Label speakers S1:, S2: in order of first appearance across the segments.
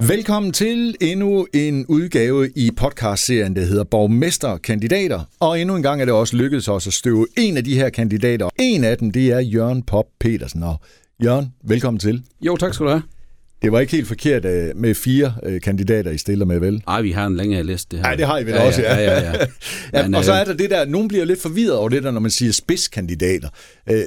S1: Velkommen til endnu en udgave i podcastserien, der hedder Borgmesterkandidater. Og endnu en gang er det også lykkedes os at støve en af de her kandidater. En af dem, det er Jørgen Pop Petersen. Og Jørgen, velkommen til.
S2: Jo, tak skal du have.
S1: Det var ikke helt forkert øh, med fire øh, kandidater, I stiller med, vel?
S2: Nej, vi har en længere liste. Det
S1: Nej, det har I vel
S2: ja,
S1: også, ja.
S2: ja, ja, ja.
S1: ja
S2: Men,
S1: og så
S2: øh,
S1: er der det der, nogen bliver lidt forvirret over det der, når man siger spidskandidater. Øh,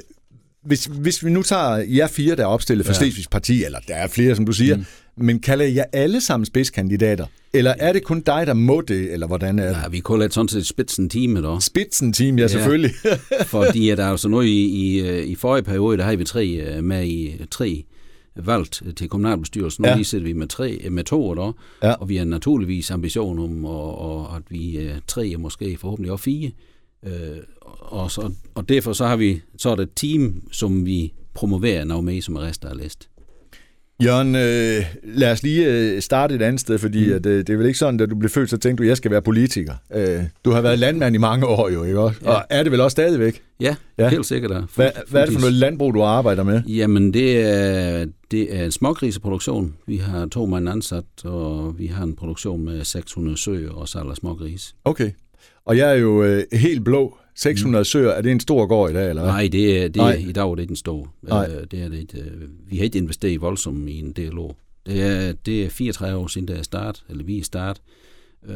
S1: hvis, hvis vi nu tager jer fire, der er opstillet for ja. Slesvigs Parti, eller der er flere, som du siger, mm. Men kalder jeg alle sammen spidskandidater? Eller er det kun dig, der må det, eller hvordan er det?
S2: Ja, vi kalder det sådan set spidsen time, da.
S1: Spidsen-team, ja, selvfølgelig.
S2: Fordi at der er altså noget i, i, øh, i forrige periode, der har vi tre øh, med i tre valgt til kommunalbestyrelsen. Nu
S1: Ja.
S2: ja. lige sidder vi med, tre, øh, med to der,
S1: Ja.
S2: og vi har naturligvis ambition om, og, og, at vi er tre og måske forhåbentlig også fire. Øh, og, så, og derfor så har vi så er det et team, som vi promoverer noget med, som er resten af list.
S1: Jørgen, øh, lad os lige øh, starte et andet sted, fordi mm. at, øh, det er vel ikke sådan, at du blev født, så tænkte du, at jeg skal være politiker. Øh, du har været landmand i mange år jo, ikke også?
S2: Ja.
S1: Og er det vel også stadigvæk?
S2: Ja,
S1: Ja.
S2: helt sikkert. Da.
S1: Hvad, hvad er det for noget landbrug, du arbejder med?
S2: Jamen, det er, det er en smågriseproduktion. Vi har to mand ansat, og vi har en produktion med 600 søer og salg af smågris.
S1: Okay. Og jeg er jo øh, helt blå. 600 mm. søer, er det en stor gård i dag, eller hvad?
S2: Nej, det er, det
S1: Nej.
S2: er, i dag er det ikke den store.
S1: Nej.
S2: Øh, det er det ikke. Øh, Vi har ikke investeret voldsomt i en del år. Det er, det er 34 år siden, der er start, eller vi er start. Øh,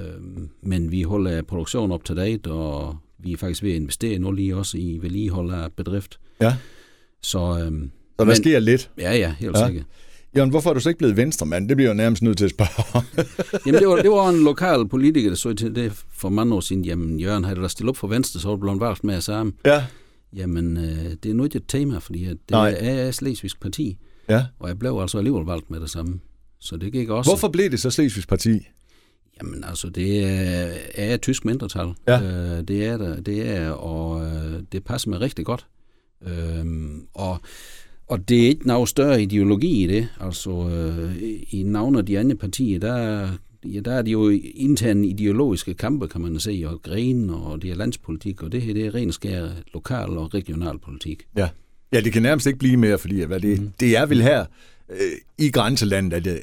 S2: men vi holder produktion op til date, og vi er faktisk ved at investere nu lige også i vedligehold af bedrift.
S1: Ja.
S2: Så, øhm,
S1: Så der
S2: men-
S1: sker lidt.
S2: ja, ja, helt
S1: ja.
S2: sikkert.
S1: Jørgen, hvorfor er du så ikke blevet venstremand? Det bliver jeg jo nærmest nødt til at spørge.
S2: Jamen, det var, det var en lokal politiker, der så til det for mange år siden. Jamen, Jørgen, havde du da stillet op for Venstre, så var du blevet valgt med at sammen.
S1: ja.
S2: Jamen, øh, det er nu ikke et tema, fordi at det
S1: Nej.
S2: er Slesvigsk Parti,
S1: ja.
S2: og jeg blev altså alligevel valgt med det samme. Så det gik også.
S1: Hvorfor blev det så Slesvigs Parti?
S2: Jamen, altså, det er, er et tysk mindretal.
S1: Ja.
S2: Øh, det er der, det er, og øh, det passer mig rigtig godt. Øhm, og, og det er ikke noget større ideologi i det. Altså, øh, i af de andre partier, der, ja, der er de jo interne ideologiske kampe, kan man sige, og gren, og det er landspolitik, og det her, det er ren skær lokal og regional politik.
S1: Ja. Ja, det kan nærmest ikke blive mere, fordi hvad det, mm. det er vel her øh, i grænselandet, at,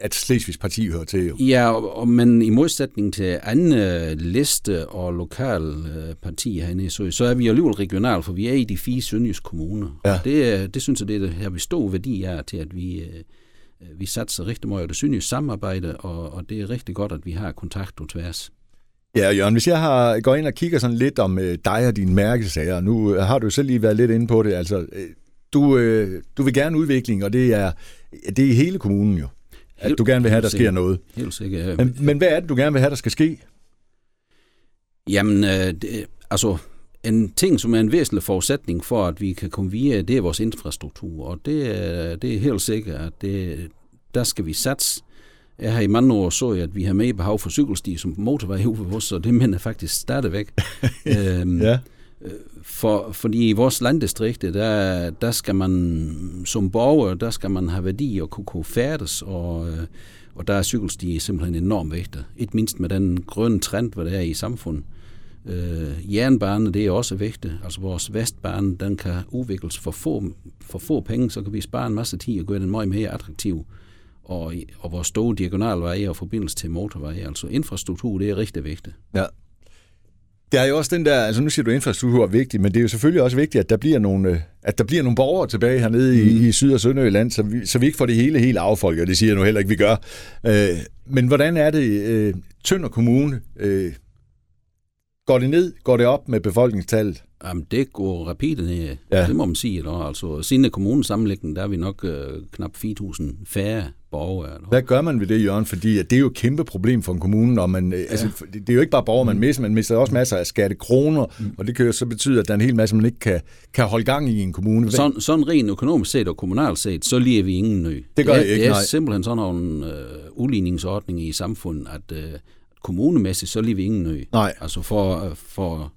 S1: at Slesvigs Parti hører til. Jo.
S2: Ja, og, og, men i modsætning til andre liste og lokal øh, partier herinde i Sø, så er vi jo alligevel regional, for vi er i de fire sønderjyske kommuner.
S1: Ja.
S2: Det, er- det synes jeg, det er det her, vi stor værdi er til, at vi, øh, vi satser rigtig meget på det sønderjyske samarbejde, og, og det er rigtig godt, at vi har kontakt på tværs.
S1: Ja, Jørgen, hvis jeg har, går ind og kigger sådan lidt om øh, dig og dine mærkesager, nu øh, har du selv lige været lidt inde på det, altså øh, du, øh, du vil gerne udvikling, og det er, det er i hele kommunen jo, at
S2: Helt-
S1: du gerne vil have, der sker
S2: sikkert.
S1: noget.
S2: Helt sikkert.
S1: Men, men hvad er det, du gerne vil have, der skal ske?
S2: Jamen, øh, det, altså, en ting, som er en væsentlig forudsætning for, at vi kan komme videre, det er vores infrastruktur. Og det er, det er helt sikkert, at det, der skal vi satse. Jeg har i mange år så, at vi har mere behov for cykelsti som motorvej ude ved os, og det mener jeg faktisk stadigvæk. øhm,
S1: Ja
S2: for, fordi i vores landdistrikte, der, der skal man som borger, der skal man have værdi og kunne, kunne færdes, og, øh, og der er cykelstier simpelthen enormt vigtige. Ikke mindst med den grønne trend, hvad der er i samfundet. Øh, jernbane, det er også vigtigt. Altså vores vestbane, den kan udvikles for få, for få penge, så kan vi spare en masse tid og gøre den meget mere attraktiv. Og, og vores store diagonalveje og forbindelse til motorveje, altså infrastruktur, det er rigtig vigtigt.
S1: Ja. Der er jo også den der, altså nu siger du, at infrastruktur er vigtig, men det er jo selvfølgelig også vigtigt, at der bliver nogle, øh, at der bliver nogle borgere tilbage hernede mm. i, i Syd- og Sønderjylland, så vi, så vi ikke får det hele helt affolket, og det siger jeg nu heller ikke, vi gør. Øh, men hvordan er det, øh, Tønder Kommune, øh, går det ned, går det op med befolkningstallet?
S2: Jamen, det går rapide ned.
S1: Ja.
S2: Det må man sige. Eller? Altså, siden kommunens sammenlægning, der er vi nok øh, knap 4.000 færre borgere. Eller?
S1: Hvad gør man ved det, Jørgen? Fordi at det er jo et kæmpe problem for en kommune, når man, ja. altså, det det er jo ikke bare borgere, man mister, man mister også masser af skattekroner, mm. og det kan jo så betyde, at der er en hel masse, man ikke kan, kan holde gang i en kommune.
S2: Sådan, sådan rent økonomisk set og kommunalt set, så lige er vi ingen nø.
S1: Det gør
S2: er,
S1: I ikke,
S2: Det er
S1: nej.
S2: simpelthen sådan nogle øh, uligningsordninger i samfundet, at øh, kommunemæssigt, så lige vi ingen nø.
S1: Nej.
S2: Altså for, øh, for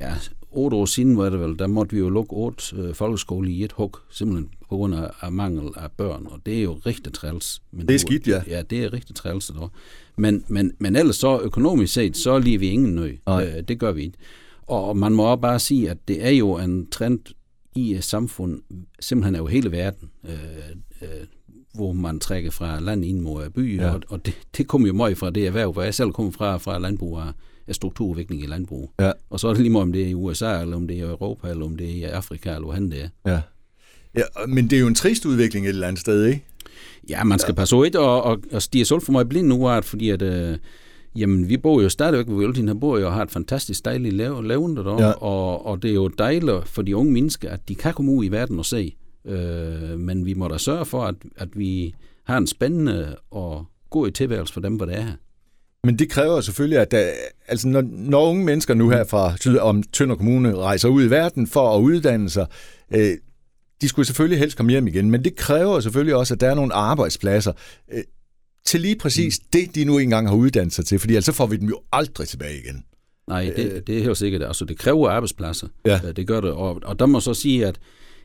S2: ja, otte år siden var det vel, der måtte vi jo lukke otte øh, folkeskole i et hug, simpelthen på grund af, af mangel af børn, og det er jo rigtig træls.
S1: Men det er skidt, ja.
S2: Ja, det er rigtig træls. Dog. Men, men, men ellers så økonomisk set, så lige vi ingen nøj. Øh, det gør vi ikke. Og man må også bare sige, at det er jo en trend i et samfund, simpelthen er jo hele verden, øh, øh, hvor man trækker fra land ind mod by, ja. og, og det, det kommer jo meget fra det erhverv, hvor jeg selv kommer fra, fra landbrug af, af strukturudvikling i landbrug. Ja. Og så er det lige meget, om det er i USA, eller om det er i Europa, eller om det er i Afrika, eller hvor det er.
S1: Ja. ja, men det er jo en trist udvikling et eller andet sted, ikke?
S2: Ja, man skal ja. passe ikke og, og, og stige så for mig blind nu, fordi at, øh, jamen, vi bor jo stadigvæk ved Vøltin, her bor jo og har et fantastisk dejligt levende der, ja. og, og det er jo dejligt for de unge mennesker, at de kan komme ud i verden og se. Øh, men vi må da sørge for, at, at vi har en spændende og god tilværelse for dem, hvor det er her.
S1: Men det kræver selvfølgelig, at der, altså når, når unge mennesker nu her fra Syd om Tønder Kommune rejser ud i verden for at uddanne sig, øh, de skulle selvfølgelig helst komme hjem igen, men det kræver selvfølgelig også, at der er nogle arbejdspladser øh, til lige præcis mm. det, de nu engang har uddannet sig til, fordi ellers får vi dem jo aldrig tilbage igen.
S2: Nej, det, øh, det er helt sikkert. Altså, det kræver arbejdspladser. Ja. Det gør det. Og, og der må så sige, at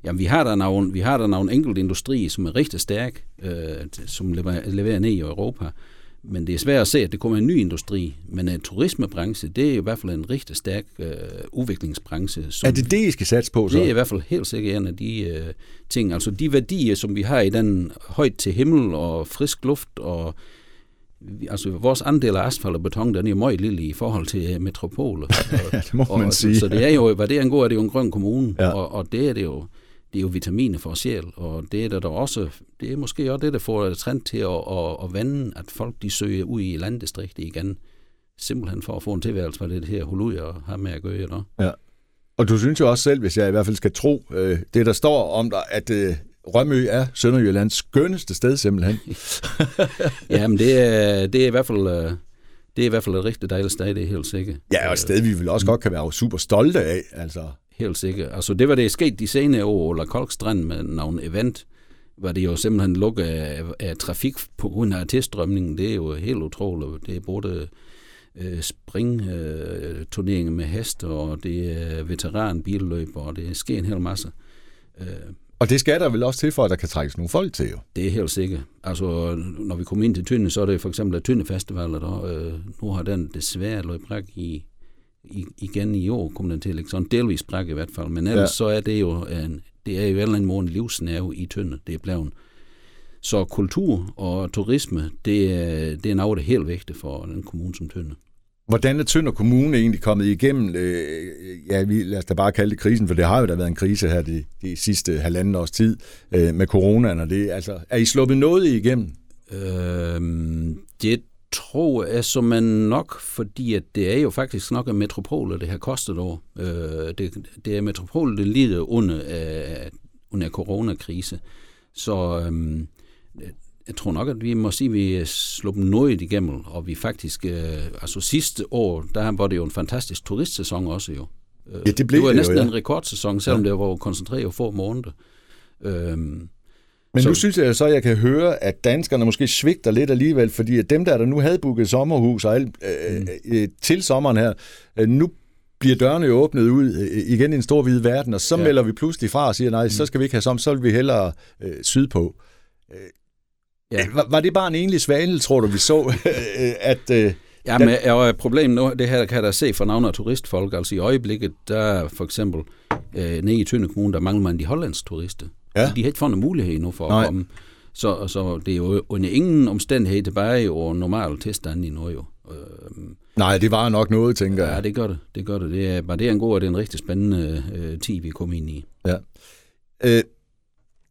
S2: jamen, vi har der nogle, vi har der nogle enkelt industri, som er rigtig stærk, øh, som leverer, leverer ned i Europa. Men det er svært at se, at det kommer en ny industri. Men en turismebranche, det er i hvert fald en rigtig stærk øh, udviklingsbranche.
S1: Som, er det det, I skal satse på så?
S2: Det er i hvert fald helt sikkert en af de øh, ting. Altså de værdier, som vi har i den højt til himmel og frisk luft og altså vores andel af asfalt og beton, den er meget lille i forhold til øh, metropoler.
S1: ja, det må man
S2: og,
S1: sige.
S2: Så det er jo, hvad det god, er det jo en grøn kommune, ja. og, og det er det jo det er jo vitaminer for sjæl, og det er der, der også, det er måske også det, der får trend til at, at, at vande, at folk de søger ud i landdistriktet igen, simpelthen for at få en tilværelse, hvad det her hulud og har med at gøre. Eller?
S1: Ja. Og du synes jo også selv, hvis jeg i hvert fald skal tro øh, det, der står om dig, at øh, Rømø er Sønderjyllands skønneste sted simpelthen.
S2: Jamen, det er, det er i hvert fald... Øh, det er i hvert fald et rigtig dejligt sted, det er helt sikkert.
S1: Ja, og et sted, vi vil også godt kan være super stolte af. Altså.
S2: Helt sikkert. Altså, det var det sket de senere år, eller Kolkstrand med nogle event, var det jo simpelthen lukket af, af trafik på grund af tilstrømningen. Det er jo helt utroligt. Det er både øh, springturneringer øh, med hest, og det er veteranbilløb, og det sker en hel masse.
S1: Øh, og det skal der vel også til for, at der kan trækkes nogle folk til, jo?
S2: Det er helt sikkert. Altså, når vi kommer ind til Tynde, så er det for eksempel Tynde Festival, der øh, nu har den desværre løbet i igen i år kommer den til at lægge sådan delvis bræk i hvert fald, men ellers ja. så er det jo en, det er jo en eller anden måde en livsnerve i Tønde, det er blevet. Så kultur og turisme, det er, det er noget, der er helt vigtigt for en kommune som Tønde.
S1: Hvordan er Tønder Kommune egentlig kommet igennem, øh, ja, vi, lad os da bare kalde det krisen, for det har jo da været en krise her de, de sidste halvanden års tid øh, med coronaen, og det, altså, er I sluppet noget igennem?
S2: Øh, det tror jeg som man nok, fordi at det er jo faktisk nok en metropol, det har kostet over. Øh, det, det er metropol, der lider under, øh, under coronakrise. Så øh, jeg tror nok, at vi må sige, at vi slog dem noget igennem, og vi faktisk, øh, altså sidste år, der var det jo en fantastisk turistsæson også jo.
S1: Øh, ja, det blev
S2: det var
S1: det
S2: næsten
S1: jo, ja.
S2: en rekordsæson, selvom ja. det var koncentreret få måneder. Øh,
S1: men så, nu synes jeg så, at jeg kan høre, at danskerne måske svigter lidt alligevel, fordi at dem der, der nu havde booket sommerhus og alt, øh, mm. øh, til sommeren her, øh, nu bliver dørene jo åbnet ud øh, igen i en stor hvid verden, og så ja. melder vi pludselig fra og siger, nej, mm. så skal vi ikke have som, så vil vi hellere øh, sydpå. Øh, ja. var, var det bare en enlig svale, tror du, vi så, at... Øh,
S2: Ja, men og problemet nu, det her kan der se for navn af turistfolk. Altså i øjeblikket, der for eksempel øh, nede i Tønde Kommune, der mangler man de hollandske turister. Ja. De har ikke fået en mulighed endnu for Nej. at komme. Så, så det er jo under ingen omstændighed tilbage og normal tilstand endnu jo.
S1: Øhm, Nej, det var nok noget, tænker jeg.
S2: Ja, det gør det. Det gør det. Det er, bare det er en god, og det er en rigtig spændende øh, tid, vi kommer ind i.
S1: Ja. Øh,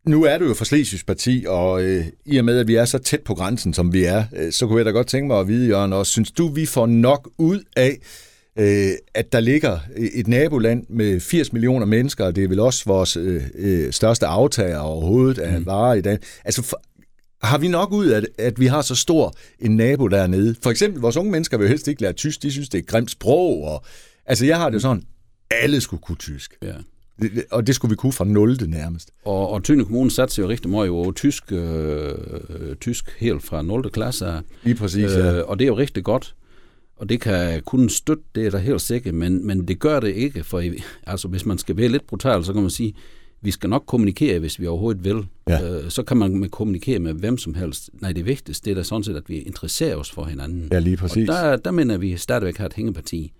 S1: nu er du jo fra Slesvigs Parti, og øh, i og med, at vi er så tæt på grænsen, som vi er, øh, så kunne jeg da godt tænke mig at vide, Jørgen, også, synes du, vi får nok ud af øh, at der ligger et naboland med 80 millioner mennesker, og det er vel også vores øh, øh, største aftager overhovedet af mm. varer i dag. Altså, for, har vi nok ud af, at vi har så stor en nabo dernede? For eksempel, vores unge mennesker vil jo helst ikke lære tysk, de synes, det er et grimt sprog. Og, altså, jeg har det sådan, alle skulle kunne tysk. Ja. Det, og det skulle vi kunne fra 0. nærmest.
S2: Og, og Tønde Kommune satte jo rigtig meget over tysk, øh, tysk helt fra 0. klasse.
S1: Lige præcis, ja.
S2: Øh, og det er jo rigtig godt. Og det kan kun støtte, det er der helt sikkert, men, men det gør det ikke, for altså, hvis man skal være lidt brutal, så kan man sige, vi skal nok kommunikere, hvis vi overhovedet vil. Ja. Øh, så kan man med kommunikere med hvem som helst. Nej, det vigtigste det er da sådan set, at vi interesserer os for hinanden.
S1: Ja, lige præcis.
S2: Og der, der mener vi stadigvæk har et hængeparti.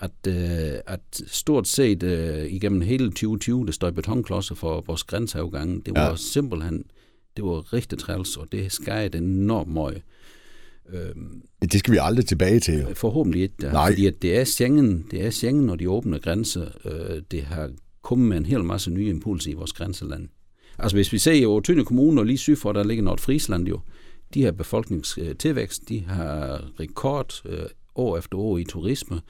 S2: At, øh, at stort set øh, igennem hele 2020, det står i betonklodser for vores grænseafgange, det var ja. simpelthen, det var rigtig træls, og det skærer enormt meget.
S1: Øhm, det skal vi aldrig tilbage til. Jo.
S2: Forhåbentlig ikke. Der, Nej. Fordi at det er Schengen, det er Schengen og de åbne grænser, øh, det har kommet med en hel masse nye impulser i vores grænseland. Altså hvis vi ser i Tønde Kommune og lige syd for, der ligger Nord Friesland jo, de her befolkningstilvækst, de har rekord øh, år efter år i turisme.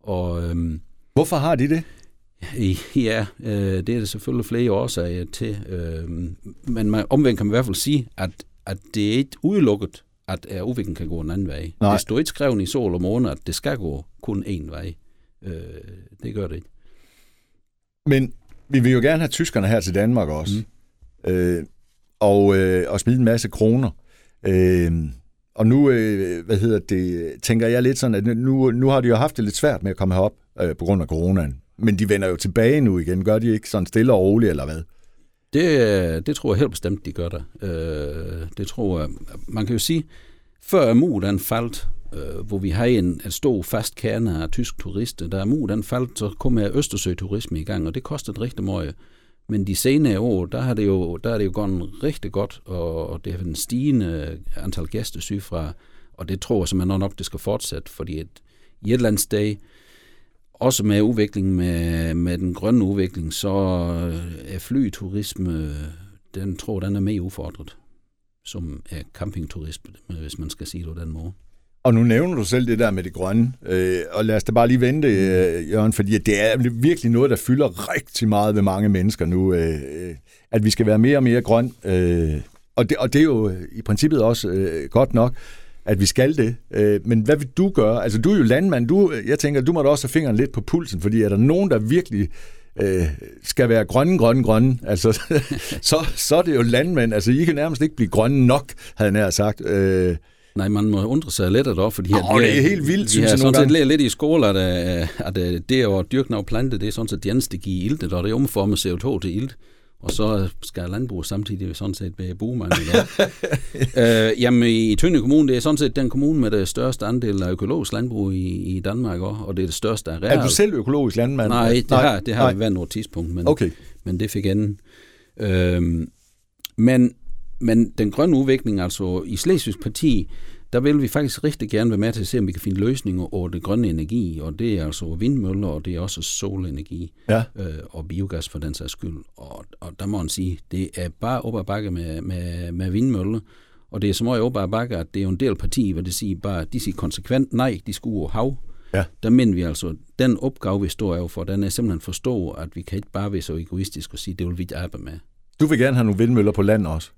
S2: Og, øhm,
S1: Hvorfor har de det?
S2: Ja, øh, det er det selvfølgelig flere årsager til. Øh, men man, omvendt kan man i hvert fald sige, at, at det er ikke udelukket, at er udviklingen kan gå en anden vej. Nej. Det står ikke skrevet i sol og måne, at det skal gå kun én vej. Øh, det gør det ikke.
S1: Men vi vil jo gerne have tyskerne her til Danmark også. Mm. Øh, og, øh, og smide en masse kroner. Øh, og nu, øh, hvad hedder det, tænker jeg lidt sådan, at nu, nu har de jo haft det lidt svært med at komme herop øh, på grund af coronaen. Men de vender jo tilbage nu igen. Gør de ikke sådan stille og roligt, eller hvad?
S2: Det, det tror jeg helt bestemt, de gør der. Øh, det tror jeg. Man kan jo sige, før muren faldt, øh, hvor vi har en, en stor fast kerne af tysk turister, der muren faldt, så kom jeg Østersø-turisme i gang, og det kostede rigtig meget. Men de senere år, der har det jo, der er det jo gået rigtig godt, og det har en stigende antal gæster sygfra, og det tror jeg simpelthen nok, det skal fortsætte, fordi et, i et eller andet sted, også med udviklingen med, med den grønne udvikling, så er flyturisme, den tror den er mere udfordret, som er campingturisme, hvis man skal sige det på den måde.
S1: Og nu nævner du selv det der med det grønne, øh, og lad os da bare lige vente, øh, Jørgen, fordi det er virkelig noget, der fylder rigtig meget ved mange mennesker nu, øh, at vi skal være mere og mere grøn. Øh, og, det, og det er jo i princippet også øh, godt nok, at vi skal det. Øh, men hvad vil du gøre? Altså, du er jo landmand. Du, jeg tænker, du må da også have fingeren lidt på pulsen, fordi er der nogen, der virkelig øh, skal være grønne, grønne, grønne, altså, så, så er det jo landmænd. Altså, I kan nærmest ikke blive grønne nok, havde jeg nær sagt. Øh,
S2: Nej, man må undre sig lidt af det, fordi
S1: oh, det er helt vildt,
S2: synes jeg. Sådan set lidt i skole, at, at, at det at dyrke nogle planter, det er sådan set det eneste, der giver ilt, og det omformer CO2 til ilt. Og så skal landbrug samtidig sådan set være boomand. øh, jamen i Tønde Kommune, det er sådan set den kommune med det største andel af økologisk landbrug i, i Danmark også, og det er det største areal.
S1: Er du selv økologisk landmand?
S2: Nej, det Nej. har, det har vi været noget tidspunkt, men,
S1: okay.
S2: men det fik enden. Øh, men, men den grønne udvikling, altså i Slesvigs Parti, der vil vi faktisk rigtig gerne være med til at se, om vi kan finde løsninger over det grønne energi, og det er altså vindmøller, og det er også solenergi,
S1: ja.
S2: øh, og biogas for den sags skyld. Og, og der må man sige, det er bare op ad bakke med, med, med vindmøller, og det er så meget op ad bakke, at det er jo en del parti, hvor det siger bare, de siger konsekvent nej, de skulle over hav.
S1: Ja.
S2: Der mener vi altså, den opgave, vi står over for, den er simpelthen forstå, at vi kan ikke bare være så egoistiske og sige, det vil vi ikke arbejde med.
S1: Du vil gerne have nogle vindmøller på land også?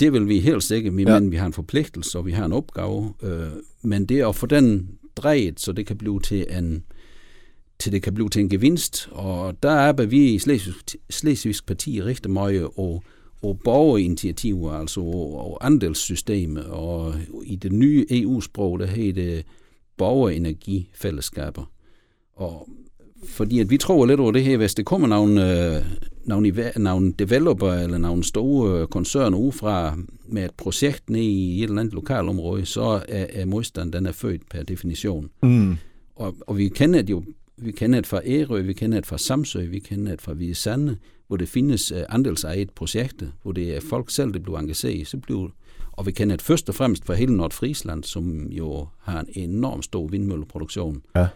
S2: Det vil vi helt sikkert, men ja. vi har en forpligtelse, og vi har en opgave. Øh, men det er at få den drejet, så det kan blive til en til det kan blive til en gevinst, og der er vi i Slesvigsk, Slesvigsk Parti rigtig meget og, og borgerinitiativer, altså og, og andelssystemet, og i det nye EU-sprog, der hedder det borgerenergifællesskaber. Og fordi at vi tror lidt over det her, hvis det kommer nogle, øh, nogle, nogle developer eller nogle store koncerner udefra med et projekt ned i et eller andet lokalområde, så er, er modstand, den er født per definition.
S1: Mm.
S2: Og, og vi kender det jo vi kender det fra Ærø, vi kender det fra Samsø, vi kender det fra Hvide Sande, hvor det findes uh, andelsejet projekter, hvor det er folk selv, der bliver engageret i. Så bliver, og vi kender det først og fremmest fra hele Nordfriesland, som jo har en enorm stor vindmølleproduktion.
S1: Ja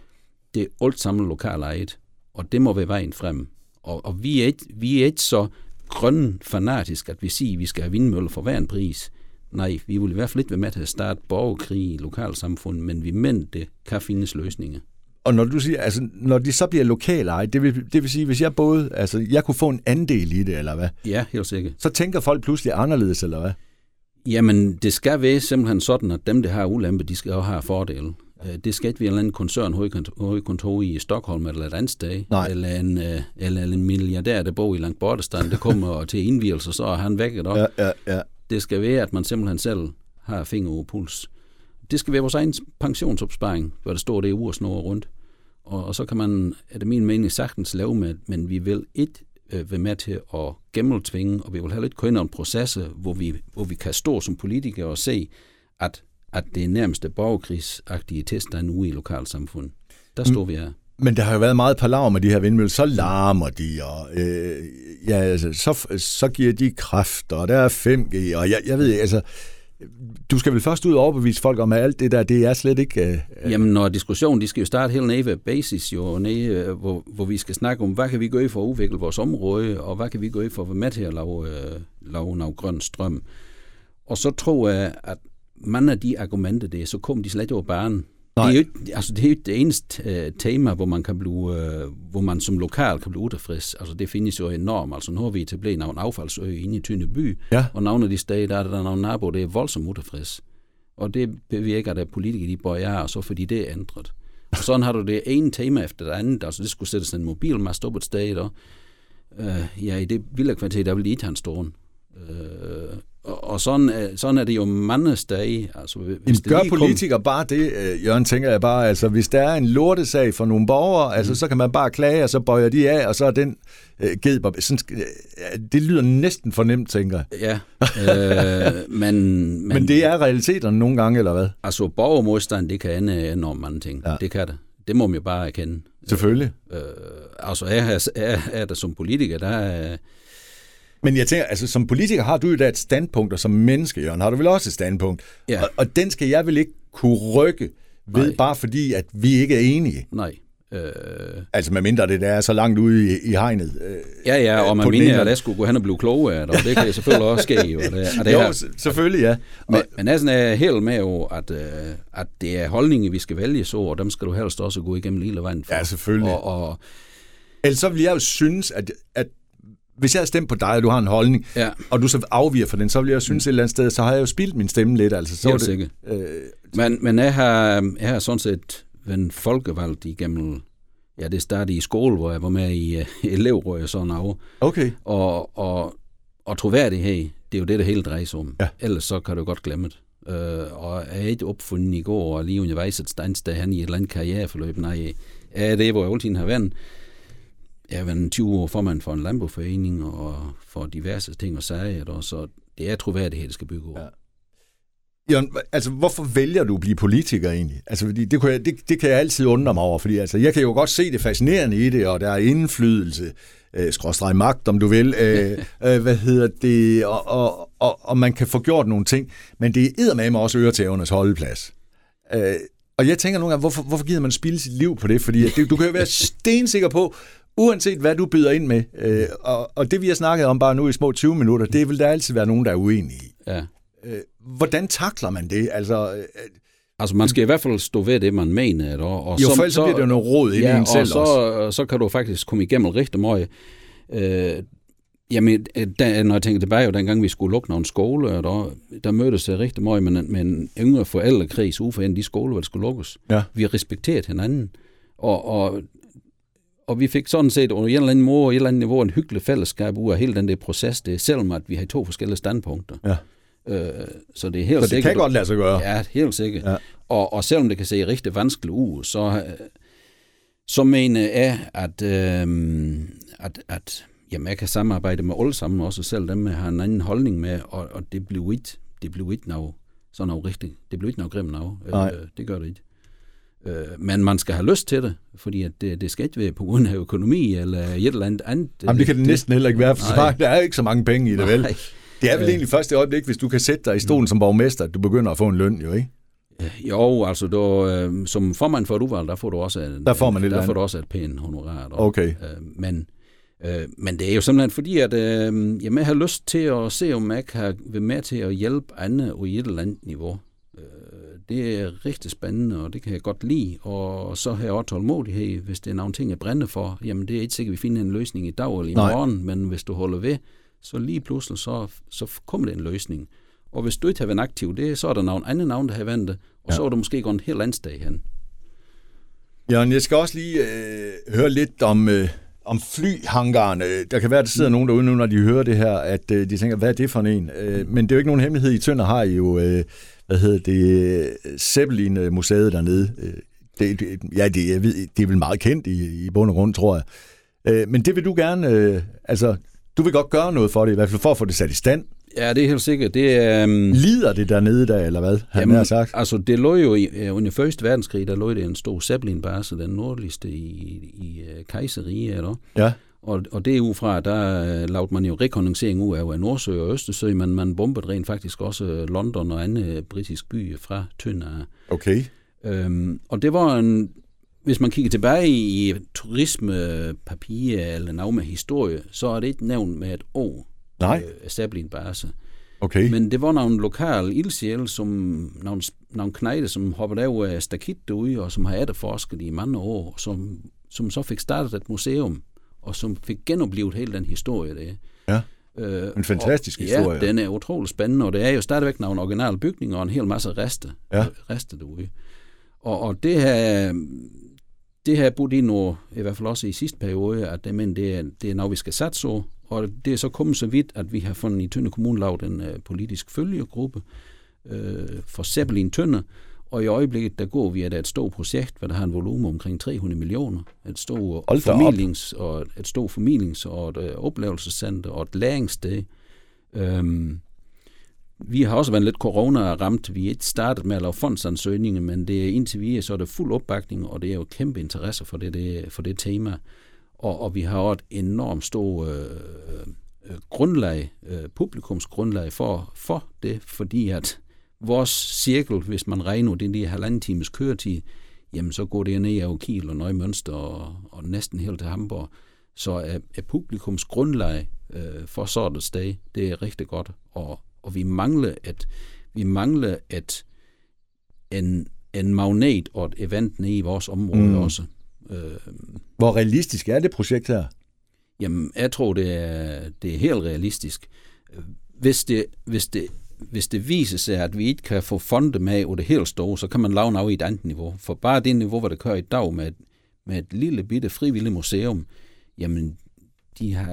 S2: det er alt sammen lokalt ejet, og det må være vejen frem. Og, og vi, er ikke, vi er ikke så grønne fanatisk, at vi siger, at vi skal have vindmøller for hver en pris. Nej, vi vil i hvert fald ikke være med til at starte borgerkrig i lokalsamfundet, men vi mener, det kan findes løsninger.
S1: Og når du siger, altså, når de så bliver lokale det vil, det vil sige, hvis jeg både, altså, jeg kunne få en andel i det, eller hvad?
S2: Ja, helt sikkert.
S1: Så tænker folk pludselig anderledes, eller hvad?
S2: Jamen, det skal være simpelthen sådan, at dem, der har ulempe, de skal også have fordele. Øh, det skal ikke være en eller anden koncern hovedkontor i Stockholm eller et andet sted,
S1: Nej.
S2: eller en, øh, eller en milliardær, der bor i langt bortestand, der kommer til indvielse, så er han væk op.
S1: Ja, ja, ja.
S2: Det skal være, at man simpelthen selv har finger over puls. Det skal være vores egen pensionsopsparing, hvor der står det uger snor rundt. Og, og så kan man, er det min mening, sagtens lave med, men vi vil ikke øh, være med til at gennemtvinge, og vi vil heller ikke gå ind i en proces, hvor vi, hvor vi kan stå som politikere og se, at, at det er nærmeste borgerkrigsagtige tilstand ude i lokalsamfundet. Der står vi her.
S1: Men der har jo været meget palaver med de her vindmøller. Så larmer de, og øh, ja, altså, så, så giver de kraft, og der er 5G, og jeg, jeg ved ikke, altså, du skal vel først ud og overbevise folk om, at alt det der, det er slet ikke...
S2: Øh, Jamen, når diskussionen, de skal jo starte helt nede ved basis, jo, nede, øh, hvor, hvor vi skal snakke om, hvad kan vi gøre for at udvikle vores område, og hvad kan vi gøre for at være med til at lave, øh, lave noget grøn strøm. Og så tror jeg, at mange af de argumenter, det, så kommer de slet over banen. Nej. Det er jo altså, det, er jo det eneste uh, tema, hvor man, kan blive, uh, hvor man som lokal kan blive utilfreds. Altså, det findes jo enormt. Altså, nu har vi etableret en affaldsø inde i Tynde by, ja. og nogle af de steder, der er der nogle naboer, det er voldsomt utilfreds. Og det bevirker, at politikere de bøjer og så fordi det er ændret. Og sådan har du det ene tema efter det andet. Altså, det skulle sættes en mobilmast op et sted, og uh, ja, i det vilde kvarter, der vil de ikke have en. Uh, og, sådan, sådan er det jo mange steder. Altså, hvis
S1: Jamen, det gør politikere kom... bare det, øh, Jørgen, tænker jeg bare. Altså, hvis der er en lortesag for nogle borgere, mm. altså, så kan man bare klage, og så bøjer de af, og så er den øh, givet. Sådan, det lyder næsten for nemt, tænker
S2: jeg. Ja, øh, men,
S1: men... Men det er realiteterne nogle gange, eller hvad?
S2: Altså, borgermodstand, det kan ende enormt mange ting. Ja. Det kan det. Det må man jo bare erkende.
S1: Selvfølgelig.
S2: Øh, altså, er, er, er der som politiker, der er
S1: men jeg tænker, altså som politiker har du jo da et standpunkt, og som menneske, Jørgen, har du vel også et standpunkt. Ja. Og, og den skal jeg vel ikke kunne rykke ved, Nej. bare fordi, at vi ikke er enige.
S2: Nej.
S1: Øh... Altså med mindre det der er så langt ude i, i hegnet.
S2: Øh, ja, ja, og man mener, at jeg skulle gå hen og blive klogere, og det kan selvfølgelig også ske. Jo, det,
S1: og det jo, her. selvfølgelig, ja.
S2: Men, men næsten er helt med jo, at, øh, at det er holdningen, vi skal vælge så, og dem skal du helst også gå igennem hele vejen
S1: for. Ja, selvfølgelig.
S2: Og, og,
S1: Ellers så vil jeg jo synes, at, at hvis jeg har stemt på dig, og du har en holdning, ja. og du så afviger for den, så vil jeg synes mm. et eller andet sted, så har jeg jo spildt min stemme lidt. Altså, så
S2: Helt det, sikkert. Øh, men, men jeg har, jeg har sådan set været folkevalgt igennem, ja, det startede i skole, hvor jeg var med i uh, elevråd og sådan noget.
S1: Okay.
S2: Og, og, og troværdighed, det er jo det, det hele drejer sig om. Ja. Ellers så kan du godt glemme det. Uh, og jeg er ikke opfundet i går, og lige undervejs et sted hen i et eller andet karriereforløb. Nej, jeg er det, hvor jeg altid har været jeg har været 20 år formand for en landbrugforening og for diverse ting og sager, og så det er troværdighed, det skal bygge over. Ja.
S1: Jørgen, altså, hvorfor vælger du at blive politiker egentlig? Altså, fordi det, kunne jeg, det, det kan jeg altid undre mig over, fordi altså, jeg kan jo godt se det fascinerende i det, og der er indflydelse, øh, skråstrej magt, om du vil, øh, øh, hvad hedder det, og, og, og, og man kan få gjort nogle ting, men det er med også øretævernes holdeplads. Øh, og jeg tænker nogle gange, hvorfor, hvorfor gider man spille sit liv på det? Fordi det, du kan jo være stensikker på, uanset hvad du byder ind med, øh, og, og det vi har snakket om bare nu i små 20 minutter, det vil der altid være nogen, der er uenige i.
S2: Ja.
S1: Øh, hvordan takler man det? Altså, øh,
S2: Altså, man skal i hvert fald stå ved det, man mener. Og, og
S1: jo, så, for ellers så bliver det jo noget råd
S2: ja,
S1: i en selv
S2: så,
S1: også.
S2: så kan du faktisk komme igennem rigtig meget. Øh, jamen, da, når jeg tænker tilbage, og dengang vi skulle lukke nogle skole, der, der mødtes jeg rigtig meget med, med en yngre forældrekreds ude for en de skoler, der skulle lukkes. Ja. Vi respekterede hinanden. Og, og og vi fik sådan set under en eller anden måde, et eller andet niveau, en hyggelig fællesskab ud af hele den der proces, det, selvom at vi har to forskellige standpunkter. Ja. Øh, så det er helt
S1: så det
S2: sikkert,
S1: kan godt lade sig gøre.
S2: Ja, helt sikkert. Ja. Og, og selvom det kan se rigtig vanskeligt ud, så, så mener jeg, at, øh, at, at jamen, jeg kan samarbejde med alle sammen, også selv dem, jeg har en anden holdning med, og, og det bliver ikke, det bliver ikke noget, sådan noget rigtigt. Det bliver ikke noget grimt noget. Øh, det gør det ikke. Øh, men man skal have lyst til det, fordi at det, det skal ikke være på grund af økonomi eller et eller andet andet.
S1: Jamen, det kan det, næsten heller ikke være, for nej. der er ikke så mange penge i det, nej. vel? Det er vel øh, egentlig første øjeblik, hvis du kan sætte dig i stolen som borgmester, at du begynder at få en løn, jo ikke?
S2: Øh, jo, altså du, øh, som formand for et udvalg, der får du også et,
S1: der får man et
S2: der får du også et pænt honorar. Der.
S1: Okay. Øh,
S2: men, øh, men det er jo simpelthen fordi, at øh, jeg har lyst til at se, om jeg kan være med til at hjælpe andre i et eller andet niveau. Øh, det er rigtig spændende, og det kan jeg godt lide. Og så har jeg også tålmodighed, hvis det er nogle ting, jeg brænder for. Jamen, det er ikke sikkert, at vi finder en løsning i dag eller i Nej. morgen, men hvis du holder ved, så lige pludselig, så, så kommer det en løsning. Og hvis du ikke har været aktiv, det, så er der nogen anden navn, der har ventet, og ja. så er du måske gået en helt andet sted hen.
S1: Jørgen, jeg skal også lige øh, høre lidt om, øh, om flyhangarerne. Der kan være, at der sidder mm. nogen derude nu, når de hører det her, at øh, de tænker, hvad er det for en? Øh, men det er jo ikke nogen hemmelighed. I Tønder har I jo øh, hvad hedder det, Zeppelin-museet dernede. Øh, det, det, ja, det, jeg ved, det er vel meget kendt i, i bund og grund, tror jeg. Øh, men det vil du gerne, øh, altså, du vil godt gøre noget for det, i hvert fald for at få det sat i stand.
S2: Ja, det er helt sikkert. Det er, um...
S1: Lider det dernede der, eller hvad? Han Jamen, har sagt.
S2: Altså, det lå jo i, under Første Verdenskrig, der lå det en stor Zeppelin-base, den nordligste i, i uh, Kejseriet, eller?
S1: Ja.
S2: Og, og det fra, der lavede man jo rekognoscering ud af Nordsø og Østersø, men man bombede rent faktisk også London og andre britiske byer fra Tønder.
S1: Okay.
S2: Um, og det var en, hvis man kigger tilbage i turismepapir eller noget med historie, så er det ikke nævnt med et år.
S1: Nej.
S2: Øh, Sablin base.
S1: Okay.
S2: Men det var nogle lokale ildsjæle, som nogle, nogle knejde, som hoppede af af stakit derude, og som har efterforsket i mange år, som, som så fik startet et museum, og som fik genoplevet hele den historie der.
S1: Ja. Øh, en fantastisk og, historie.
S2: Ja, den er utrolig spændende, og det er jo stadigvæk nogle originale bygninger og en hel masse rester,
S1: ja.
S2: rester derude. Og, og det her, det her budt ind nu, i hvert fald også i sidste periode, at det, men det, er, det er noget, vi skal satse på, og det er så kommet så vidt, at vi har fundet i Tønde Kommune lavet en uh, politisk følgegruppe uh, for Zeppelin Tønde, og i øjeblikket, der går vi af et stort projekt, hvor der har en volumen omkring 300 millioner. Et stort formidlings, og et stort formidlings- og et uh, oplevelsescenter og et læringssted. Um, vi har også været lidt corona-ramt. Vi er ikke startet med at lave fondsansøgninger, men det er indtil vi så er det fuld opbakning, og det er jo kæmpe interesse for det, det, for det tema. Og, og vi har også et enormt stort øh, øh, grundlag, øh, publikumsgrundlag for, for det, fordi at vores cirkel, hvis man regner den der halvanden times køretid, jamen så går det ned af Kiel og Nøje Mønster og, og næsten helt til Hamburg. Så er, er publikums grundlag øh, for sådan et sted, det er rigtig godt. Og, og vi mangler et, vi mangler et, en, en magnet og et event nede i vores område mm. også.
S1: Øh, Hvor realistisk er det projekt her?
S2: Jamen, jeg tror, det er, det er helt realistisk. Hvis det, hvis, det, hvis det viser sig, at vi ikke kan få fonde med og det helt store, så kan man lave noget i et andet niveau. For bare det niveau, hvor det kører i dag med, med et lille bitte frivilligt museum, jamen, de har,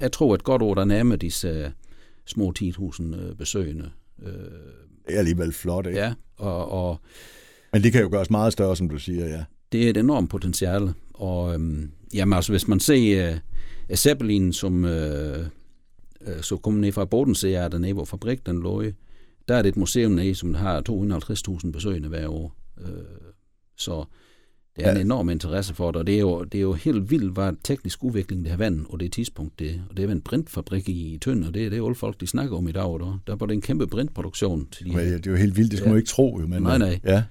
S2: jeg tror et godt ord, der nærmer disse små 10.000 øh, besøgende.
S1: Øh, det er alligevel flot, ikke?
S2: Ja, og, og...
S1: Men det kan jo gøres meget større, som du siger, ja.
S2: Det er et enormt potentiale, og øhm, jamen altså, hvis man ser uh, Zeppelin, som uh, så kommer ned fra Bodensee, er nede, hvor fabrik den lå i, der er det et museum nede, som har 250.000 besøgende hver år. Uh, så det er ja. en enorm interesse for det, og det er jo, det er jo helt vildt, hvad teknisk udvikling det har været og det tidspunkt. Det, og det er en brintfabrik i Tønd, og det, det er jo folk, de snakker om i dag. Der, der var det en kæmpe brintproduktion. Til de,
S1: ja, det er jo helt vildt, det skulle ja. man ikke tro. Jo,
S2: men, nej, nej.
S1: Ja.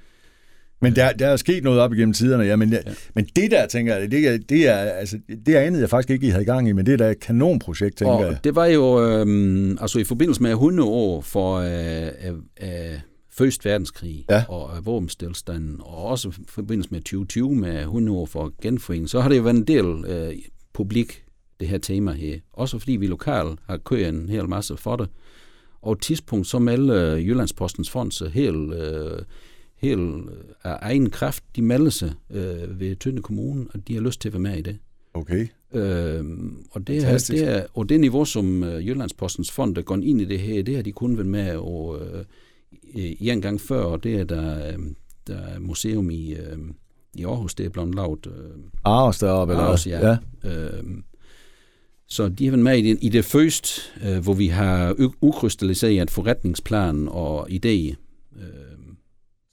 S1: Men der, der er sket noget op igennem tiderne, ja, men, ja. men det der, tænker jeg, det, er, det, er, altså, det er andet, jeg faktisk ikke I havde gang i, men det er da et kanonprojekt, tænker og jeg.
S2: det var jo, øhm, altså i forbindelse med 100 år for øh, øh, øh, Første verdenskrig
S1: ja.
S2: og øh, våbenstilstanden, og også i forbindelse med 2020 med 100 år for genforening, så har det jo været en del øh, publik, det her tema her. Også fordi vi lokalt har kørt en hel masse for det. Og et tidspunkt, så melder Jyllandspostens fond sig helt, øh, helt af egen kraft, de melder sig øh, ved Tønde Kommune, at de har lyst til at være med i det.
S1: Okay.
S2: Øh, og, det er, det er, og det niveau, som øh, Jyllandspostens fond er gået ind i det her, det har de kun været med og øh, en gang før, og det er der, øhm, der er museum i, øh, i Aarhus, det er blevet lavet. Øh,
S1: Aarhus deroppe, eller
S2: Aarhus, ja. ja. Øh, så de har været med i det, i det første, øh, hvor vi har ukrystalliseret forretningsplan og idé.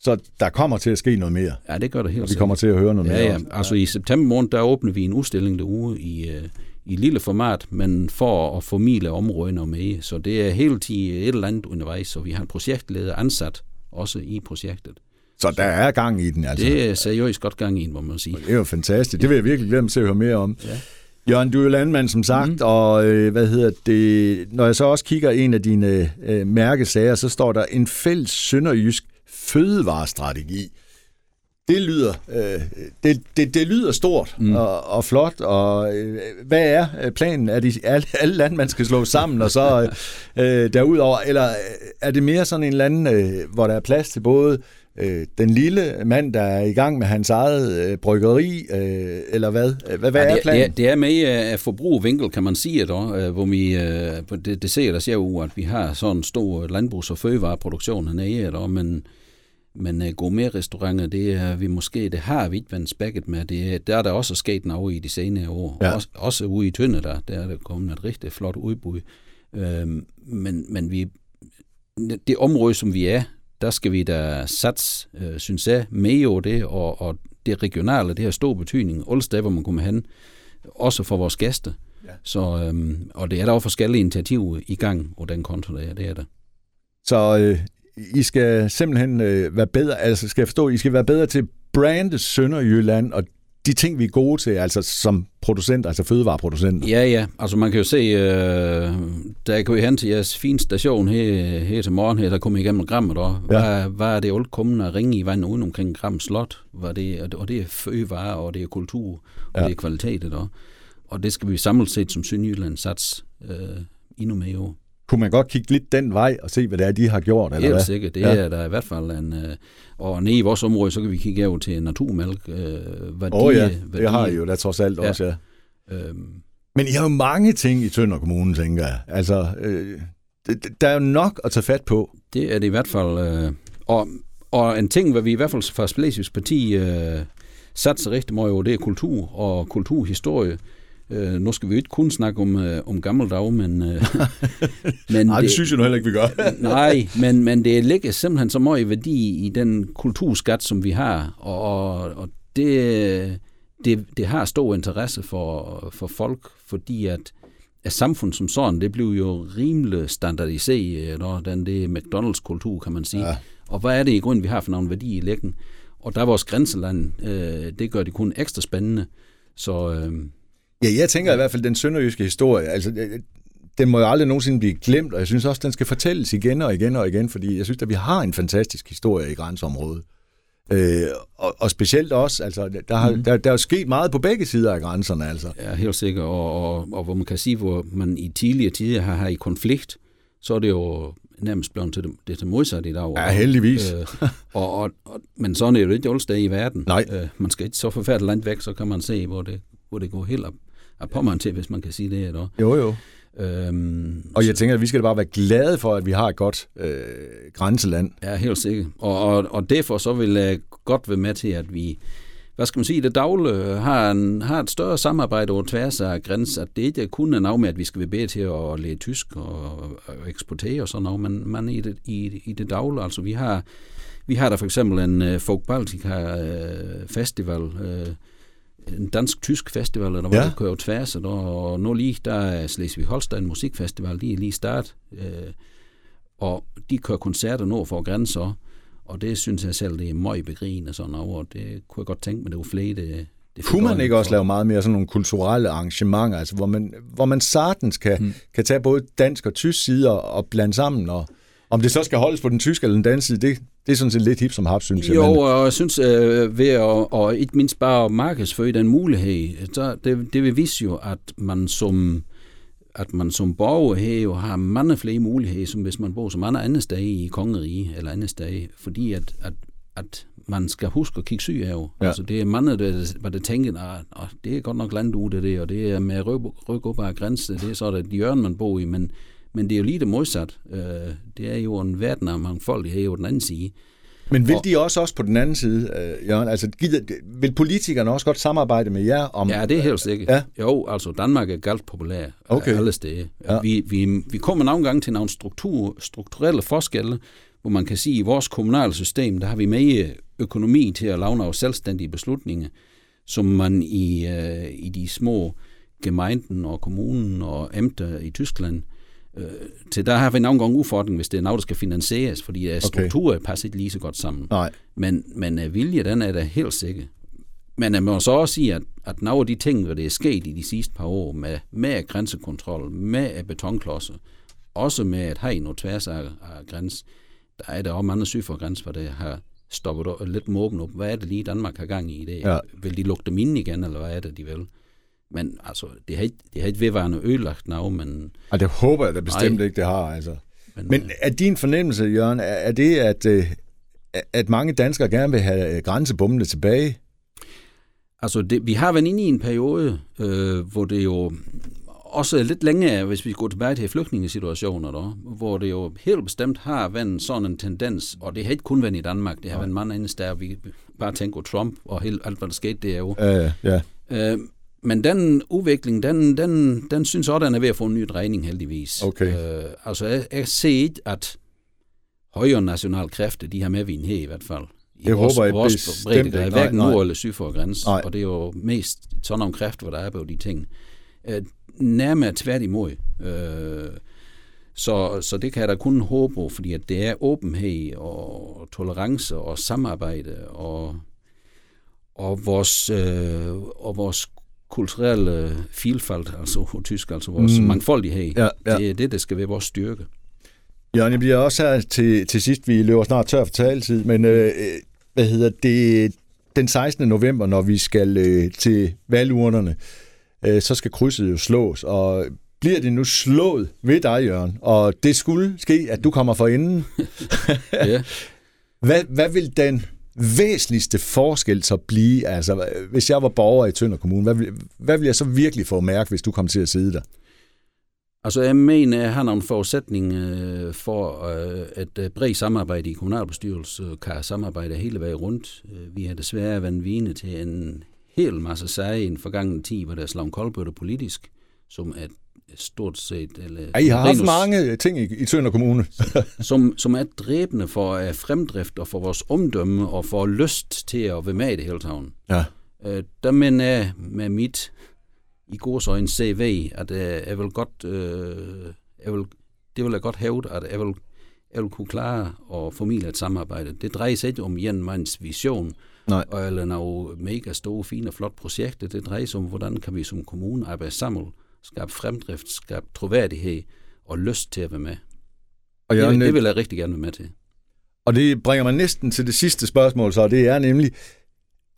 S1: Så der kommer til at ske noget mere?
S2: Ja, det gør det helt
S1: Og vi kommer til at høre noget
S2: ja,
S1: mere
S2: ja. Også. Altså i september måned, der åbner vi en udstilling derude i, øh, i lille format, men for at formidle områderne med. Så det er hele tiden et eller andet undervejs, så vi har en projektleder ansat også i projektet.
S1: Så der er gang i den, altså?
S2: Det er seriøst godt gang i den, må man sige.
S1: Det er jo fantastisk. Det vil jeg virkelig glemme til at høre mere om. Ja. Jørgen, du er jo landmand, som sagt, mm. og øh, hvad hedder det, når jeg så også kigger en af dine øh, mærkesager, så står der en fælles sønderjysk fødevarestrategi det lyder, øh, det, det, det lyder stort mm. og, og flot, og øh, hvad er øh, planen? Er det alle, alle landmænd skal slå sammen, og så øh, derudover, eller øh, er det mere sådan en land, øh, hvor der er plads til både øh, den lille mand, der er i gang med hans eget øh, bryggeri, øh, eller hvad? Hvad, hvad ja,
S2: er
S1: planen?
S2: Det er, det er med af forbrugvinkel, kan man sige, dog, øh, hvor vi, øh, det, det ser der ser ud, at vi har sådan en stor landbrugs- og fødevareproduktion hernede, dog, men men uh, gourmet-restauranter, det er vi måske, det har vi ikke været spækket med. Det, der er der også sket noget i de senere år. Ja. Også, også ude i Tønde, der, der er der kommet et rigtig flot udbud. Øhm, men, men vi, det område, som vi er, der skal vi da satse, øh, synes jeg, med over det, og, og det regionale, det har stor betydning. Alle steder, hvor man kommer hen, også for vores gæster. Ja. Så, øhm, og det er der jo forskellige initiativer i gang på den konto, der det er der.
S1: Så øh, I skal simpelthen øh, være bedre, altså skal jeg forstå, I skal være bedre til brande Sønderjylland og de ting, vi er gode til, altså som producent, altså fødevareproducenter.
S2: Ja, ja. Altså man kan jo se, øh, da jeg går hen til jeres fine station her, her til morgen, her, der kommer igennem Gram, der, ja. hvad, hvad er det alt kommende at ringe i vejen uden omkring Gram Slot? Hvad det, og det er fødevare, og det er kultur, og ja. det er kvalitet, der. Og det skal vi samlet set som Sønderjylland sats øh, endnu mere
S1: kunne man godt kigge lidt den vej og se, hvad det er, de har gjort, eller
S2: Helt sikkert. Det ja. er der i hvert fald en... Øh, og nede i vores område, så kan vi kigge over til naturmælk. Øh,
S1: hvad oh, ja, hvad det har I jo da trods alt ja. også, ja. Øhm. Men I har jo mange ting i Tønder Kommune, tænker jeg. Altså, øh, der er jo nok at tage fat på.
S2: Det er det i hvert fald. Øh, og, og en ting, hvad vi i hvert fald fra Splæsisk Parti øh, satser rigtig meget over, det er kultur og kulturhistorie. Øh, nu skal vi ikke kun snakke om, øh, om gammeldag, men... Øh,
S1: men nej, det, det synes jeg nu heller ikke, vi gør.
S2: nej, men, men det ligger simpelthen så meget værdi i den kulturskat, som vi har, og, og det, det, det har stor interesse for, for folk, fordi at, at samfundet som sådan, det blev jo rimelig standardiseret, og den det McDonald's-kultur, kan man sige. Ja. Og hvad er det i grunden, vi har for nogle værdi i læggen? Og der er vores grænseland, øh, det gør det kun ekstra spændende. Så, øh,
S1: Ja, jeg tænker i hvert fald, den sønderjyske historie, altså, den må jo aldrig nogensinde blive glemt, og jeg synes også, den skal fortælles igen og igen og igen, fordi jeg synes, at vi har en fantastisk historie i grænseområdet. Øh, og, og specielt også, altså, der, har, mm. der, der er jo sket meget på begge sider af grænserne. Altså.
S2: Ja, helt sikkert, og, og, og hvor man kan sige, hvor man i tidligere tider har, har i konflikt, så er det jo nærmest blevet til det, det til modsat i dag.
S1: Ja, heldigvis. Øh,
S2: og, og, og, men sådan er det jo ikke alle steder i verden.
S1: Nej.
S2: Øh, man skal ikke så forfærdeligt langt væk, så kan man se, hvor det, hvor det går helt op, på man til, hvis man kan sige det. Eller?
S1: Jo, jo. Øhm, og jeg tænker, at vi skal bare være glade for, at vi har et godt øh, grænseland.
S2: Ja, helt sikkert. Og, og, og derfor så vil jeg godt være med til, at vi, hvad skal man sige, det daglige har, en, har et større samarbejde over tværs af grænser. At det ikke kun er noget med, at vi skal være bedre til at lære tysk og, og eksportere og sådan noget, men man i det, i, i det daglige, altså vi har, vi har der for eksempel en uh, Folk Baltica uh, Festival, uh, en dansk-tysk festival, eller hvor ja. det kører tværs, og nu lige, der er Slesvig-Holstein Musikfestival, de er lige start, øh, og de kører koncerter nord for grænser, og det synes jeg selv, det er meget begrigende sådan over, det kunne jeg godt tænke mig, det var flere, det,
S1: det Kunne man ikke også lave meget mere sådan nogle kulturelle arrangementer, altså hvor man, hvor man sagtens kan, hmm. kan tage både dansk og tysk sider og blande sammen, og om det så skal holdes på den tyske eller den danske side, det, det er sådan set lidt hip som hap, synes
S2: jeg. Jo, og jeg synes, øh, ved at, og ikke mindst bare markedsføre den mulighed, så det, det vil vise jo, at man som at man som borger her jo har mange flere muligheder, som hvis man bor som andre andre steder i kongerige eller andre steder, fordi at, at, at man skal huske at kigge syg af. Ja. Altså, det er mange, der, der, der tænker, at det er godt nok landet det, og det er med at rykke, rykke op ad grænsen, det er så det hjørne, man bor i, men men det er jo lige det modsat. Øh, det er jo en verden af mangfoldighed på den anden side.
S1: Men vil de også også på den anden side, øh, Jørgen, altså gider, vil politikerne også godt samarbejde med jer om...
S2: Ja, det er helt sikkert. Ja. Jo, altså Danmark er galt populær okay. alle steder. Ja. Vi, vi, vi kommer nogle gange til nogle struktur, strukturelle forskelle, hvor man kan sige, at i vores kommunale system, der har vi mere økonomi til at lave nogle selvstændige beslutninger, som man i, øh, i de små gemeinden og kommunen og æmter i Tyskland Øh, til der har vi nogle gange udfordring, hvis det er noget, der skal finansieres, fordi uh, strukturer okay. passer ikke lige så godt sammen.
S1: Nej.
S2: Men, men uh, vilje, den er da helt sikker. Men jeg må så også sige, at, at nogle af de ting, der er sket i de sidste par år, med, med grænsekontrol, med betonklodser, også med at have noget tværs af, af græns, der er der også mange syge for græns, hvor det har stoppet lidt måben op. Hvad er det lige, Danmark har gang i det? Ja. Vil de lukke dem ind igen, eller hvad er det, de vil? Men altså, det har ikke, det har ikke vedvarende ødelagt noget, men...
S1: Ja, det håber jeg da bestemt Ej. ikke, det har, altså. Men, men er din fornemmelse, Jørgen, er, er det, at, øh, at mange danskere gerne vil have grænsebommene tilbage?
S2: Altså, det, vi har været inde i en periode, øh, hvor det jo også lidt længe, hvis vi går tilbage til flygtningesituationer, der, hvor det jo helt bestemt har været sådan en tendens, og det har ikke kun været i Danmark, det har været mange andre steder, vi bare tænker Trump og helt, alt, hvad der skete, det er jo.
S1: Uh, ja.
S2: Øh, men den udvikling, den, den, den synes også, den er ved at få en ny drejning heldigvis.
S1: Okay.
S2: Øh, altså, jeg, jeg ser ikke, at højere nationale kræfter, de har medvind her i hvert fald. I
S1: det
S2: vores,
S1: håber jeg
S2: vores
S1: bestemt ikke.
S2: er hverken nord eller syd for grænsen, og det er jo mest sådan nogle kræfter, hvor der er på de ting. Øh, nærmere tværtimod. Øh, så, så det kan jeg da kun håbe på, fordi at det er åbenhed og tolerance og samarbejde og, og vores, øh, og vores kulturelle filfald, altså på tysk, altså vores
S1: Mm.
S2: mangfoldighed.
S1: Ja, ja.
S2: Det er det, der skal være vores styrke.
S1: Jørgen, jeg bliver også her til, til sidst. Vi løber snart tør for taletid, men øh, øh, hvad hedder det? Den 16. november, når vi skal øh, til valgurnerne, øh, så skal krydset jo slås, og bliver det nu slået ved dig, Jørgen, og det skulle ske, at du kommer for enden,
S2: Ja.
S1: hvad, hvad vil den væsentligste forskel så blive? Altså, hvis jeg var borger i Tønder Kommune, hvad ville, hvad vil jeg så virkelig få at mærke, hvis du kom til at sidde der?
S2: Altså, jeg mener, jeg har nogle forudsætninger øh, for, øh, at øh, bred samarbejde i kommunalbestyrelse kan samarbejde hele vejen rundt. Øh, vi har desværre været vine til en hel masse sager i den forgangne tid, hvor der er slaget koldbøtter politisk, som at stort set... Eller,
S1: Ja, I har haft mange ting i, i Tønder Kommune.
S2: som, som er dræbende for uh, fremdrift og for vores omdømme og for lyst til at være med i det hele taget.
S1: Ja.
S2: Uh, der mener jeg med mit i godsøjne CV, at uh, jeg vil godt, uh, jeg vil, det vil jeg godt hævde, at jeg vil, jeg vil kunne klare at formidle et samarbejde. Det drejer sig ikke om en mands vision,
S1: Nej.
S2: og eller nogle mega store, fine og flotte projekter. Det drejer sig om, hvordan kan vi som kommune arbejde sammen, skabe fremdrift, skabe troværdighed og lyst til at være med.
S1: Og
S2: Det,
S1: Jørgen,
S2: det vil jeg rigtig gerne være med til.
S1: Og det bringer mig næsten til det sidste spørgsmål, så det er nemlig,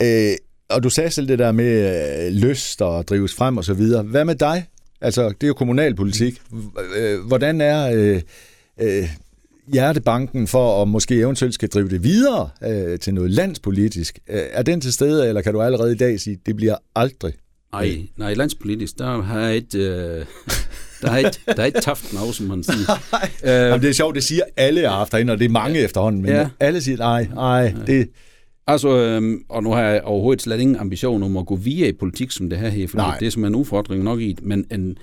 S1: øh, og du sagde selv det der med øh, lyst og drives frem og så videre. Hvad med dig? Altså, det er jo kommunalpolitik. Øh, Hvordan er øh, øh, hjertebanken for at måske eventuelt skal drive det videre øh, til noget landspolitisk? Øh, er den til stede, eller kan du allerede i dag sige, det bliver aldrig?
S2: Nej, nej, landspolitisk, der har jeg ikke, øh, der jeg ikke, der er ikke taft noget, som man siger. Øh,
S1: Jamen, det er sjovt, det siger alle, herinde, og det er mange ja. efterhånden, men ja. Alle siger, nej, nej, det...
S2: Altså, øhm, og nu har jeg overhovedet slet ingen ambition om at gå via i politik som det her, her.
S1: Nej.
S2: det er som en udfordring nok i men en,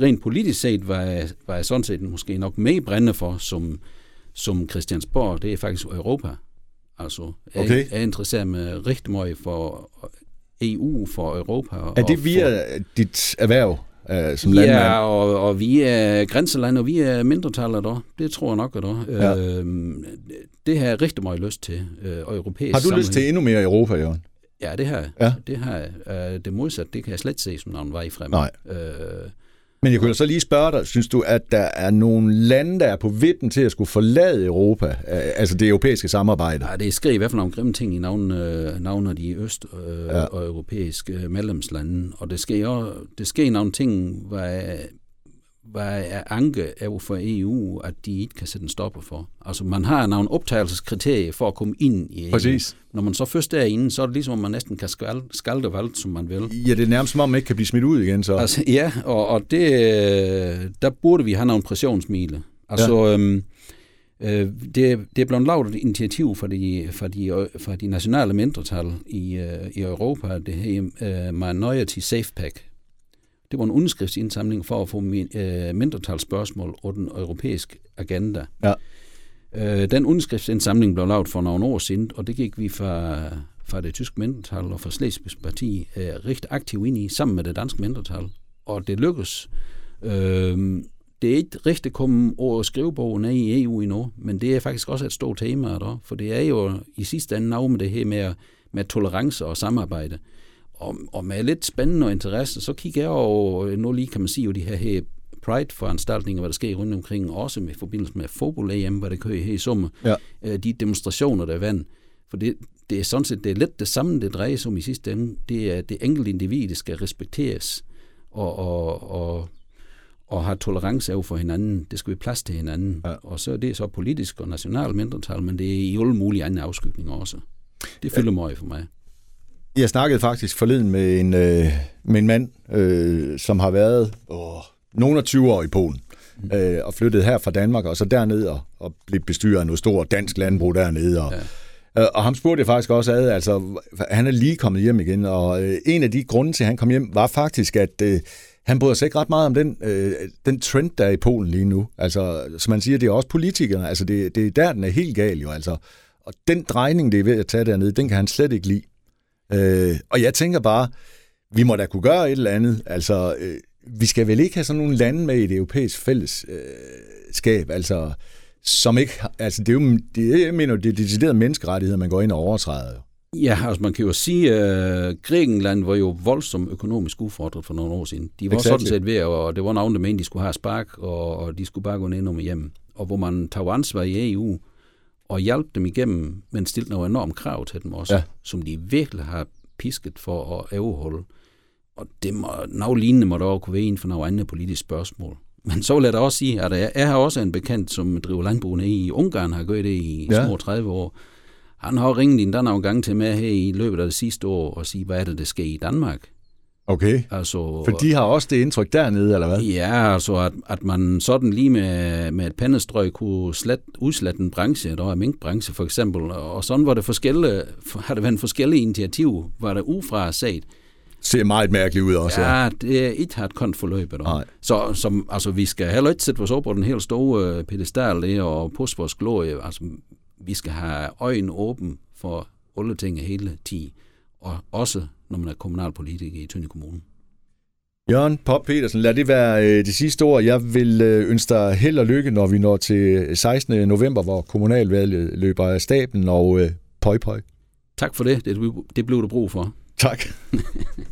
S2: rent politisk set var jeg, var jeg sådan set måske nok mere brændende for, som, som Christiansborg, det er faktisk Europa. Altså, jeg,
S1: Okay.
S2: jeg interesserer mig rigtig meget for EU, for Europa.
S1: Er det
S2: for,
S1: via dit erhverv øh, som landmand?
S2: Ja, og, og vi er grænseland, og vi er mindretallet der. Det tror jeg nok, at der.
S1: Ja.
S2: Øhm, det har jeg rigtig meget lyst til, øh, og europæisk
S1: Har du lyst
S2: sammenhæng.
S1: til endnu mere Europa, Jørgen?
S2: Ja, det har jeg.
S1: Ja.
S2: Det har jeg. Øh, det modsatte, det kan jeg slet se som nogen vej frem.
S1: Nej.
S2: Øh,
S1: Men jeg kunne da så lige spørge dig, synes du, at der er nogle lande, der er på vippen til at skulle forlade Europa, altså det europæiske samarbejde?
S2: ja, det skriver i hvert fald nogle grimme ting i navn, øh, navn af de øst- øh,
S1: Ja.
S2: og europæiske øh, medlemslande, og det sker, det sker nogle ting, hvad hvad jeg anke er for EU, at de ikke kan sætte en stopper for. Altså man har nogle optagelseskriterier for at komme ind i EU.
S1: Præcis.
S2: Når man så først er inde, så er det ligesom, at man næsten kan skal, skalte valgt, som man vil.
S1: Ja, det er nærmest som om, man ikke kan blive smidt ud igen, så.
S2: Altså, ja, og, og det, øh, der burde vi have nogle pressionsmile. Altså, ja. øhm, øh, det, det er blevet lavet et initiativ for de, for de, for de nationale mindretal i, øh, i Europa, det her øh, Minority Safe Pack. Det var en underskriftsindsamling for at få min, øh, mindretalsspørgsmål og den europæiske agenda.
S1: Ja.
S2: Øh, den underskriftsindsamling blev lavet for nogle år siden, og det gik vi fra, fra det tyske mindretal og fra Slesvigs parti øh, rigtig aktivt ind i, sammen med det danske mindretal. Og det lykkedes. Øh, det er ikke rigtig kommet over skrivebogen af i EU endnu, men det er faktisk også et stort tema der, for det er jo i sidste ende noget med det her med, med tolerance og samarbejde. Og, og med lidt spændende og interesse, så kigger jeg jo nu lige, kan man sige, jo de her, her Pride-foranstaltninger, hvad der sker rundt omkring, også med forbindelse med fodbold-EM, hvad der kører her i sommer.
S1: Ja.
S2: Øh, de demonstrationer, der er vand. For det, det er sådan set det er lidt det samme, det drejer sig om i sidste ende. Det er det enkelte individ, det skal respekteres. Og, og, og, og har tolerance over for hinanden. Det skal vi plads til hinanden.
S1: Ja.
S2: Og så er det så politisk og national mindretal, men det er i alle mulige andre afskygninger også. Det fylder meget for mig.
S1: Jeg snakkede faktisk forleden med en, øh, med en mand, øh, som har været åh, nogen af 20 år i Polen, mm. øh, og flyttet her fra Danmark, og så derned og, og blev bestyret af noget stort dansk landbrug dernede. Og, ja. øh, og ham spurgte jeg faktisk også ad, altså han er lige kommet hjem igen, og øh, en af de grunde til, at han kom hjem, var faktisk, at øh, han bryder sig ikke ret meget om den, øh, den trend, der er i Polen lige nu. Altså, som man siger, det er også politikerne, altså det, det er der, den er helt gal jo, altså. Og den drejning, det er ved at tage dernede, den kan han slet ikke lide. Øh, og jeg tænker bare, vi må da kunne gøre et eller andet. Altså, øh, vi skal vel ikke have sådan nogle lande med i det europæiske fællesskab, øh, altså, som ikke, altså, det er jo, det, jeg mener, det er deciderede menneskerettigheder, man går ind og overtræder.
S2: Ja, altså man kan jo sige, at uh, Grækenland var jo voldsomt økonomisk udfordret for nogle år siden. De var exactly. sådan set ved, og det var navn, der mente, de skulle have spark, og, og de skulle bare gå ned og hjem. Og hvor man tager ansvar i EU, og hjælpe dem igennem, men stille nogle enorme krav til dem også, ja. som de virkelig har pisket for at overholde. Og det må, noget lignende må der også kunne være inden for nogle andre politiske spørgsmål. Men så vil jeg da også sige, at jeg har også en bekendt, som driver landbrugene i Ungarn, har gjort det i ja. små 30 år. Han har ringet en der nogle gange til mig her i løbet af det sidste år og sige, hvad er det, der sker i Danmark?
S1: Okay,
S2: altså,
S1: for de har også det indtryk dernede, eller hvad?
S2: Ja, altså at, at man sådan lige med, med et pennestrøg kunne slet, udslette en branche, der er minkbranche for eksempel, og sådan var det forskellige, har det været forskellige initiativ, var det ufra set.
S1: Ser meget mærkeligt ud også.
S2: Ja, det er ikke har et kont forløb. Så som, altså, vi skal heller ikke sætte vores op på den helt store uh, pedestal der, og pusse vores glorie. Altså, vi skal have øjnene åben for alle ting hele tiden, og også når man er kommunalpolitiker i Tønde Kommune.
S1: Jørgen Pop Petersen, lad det være øh, det sidste ord. Jeg vil øh, ønske dig held og lykke, når vi når til 16. november, hvor kommunalvalget løber af staben, og øh, pøj pøj.
S2: Tak for det. Det, det blev du brug for.
S1: Tak.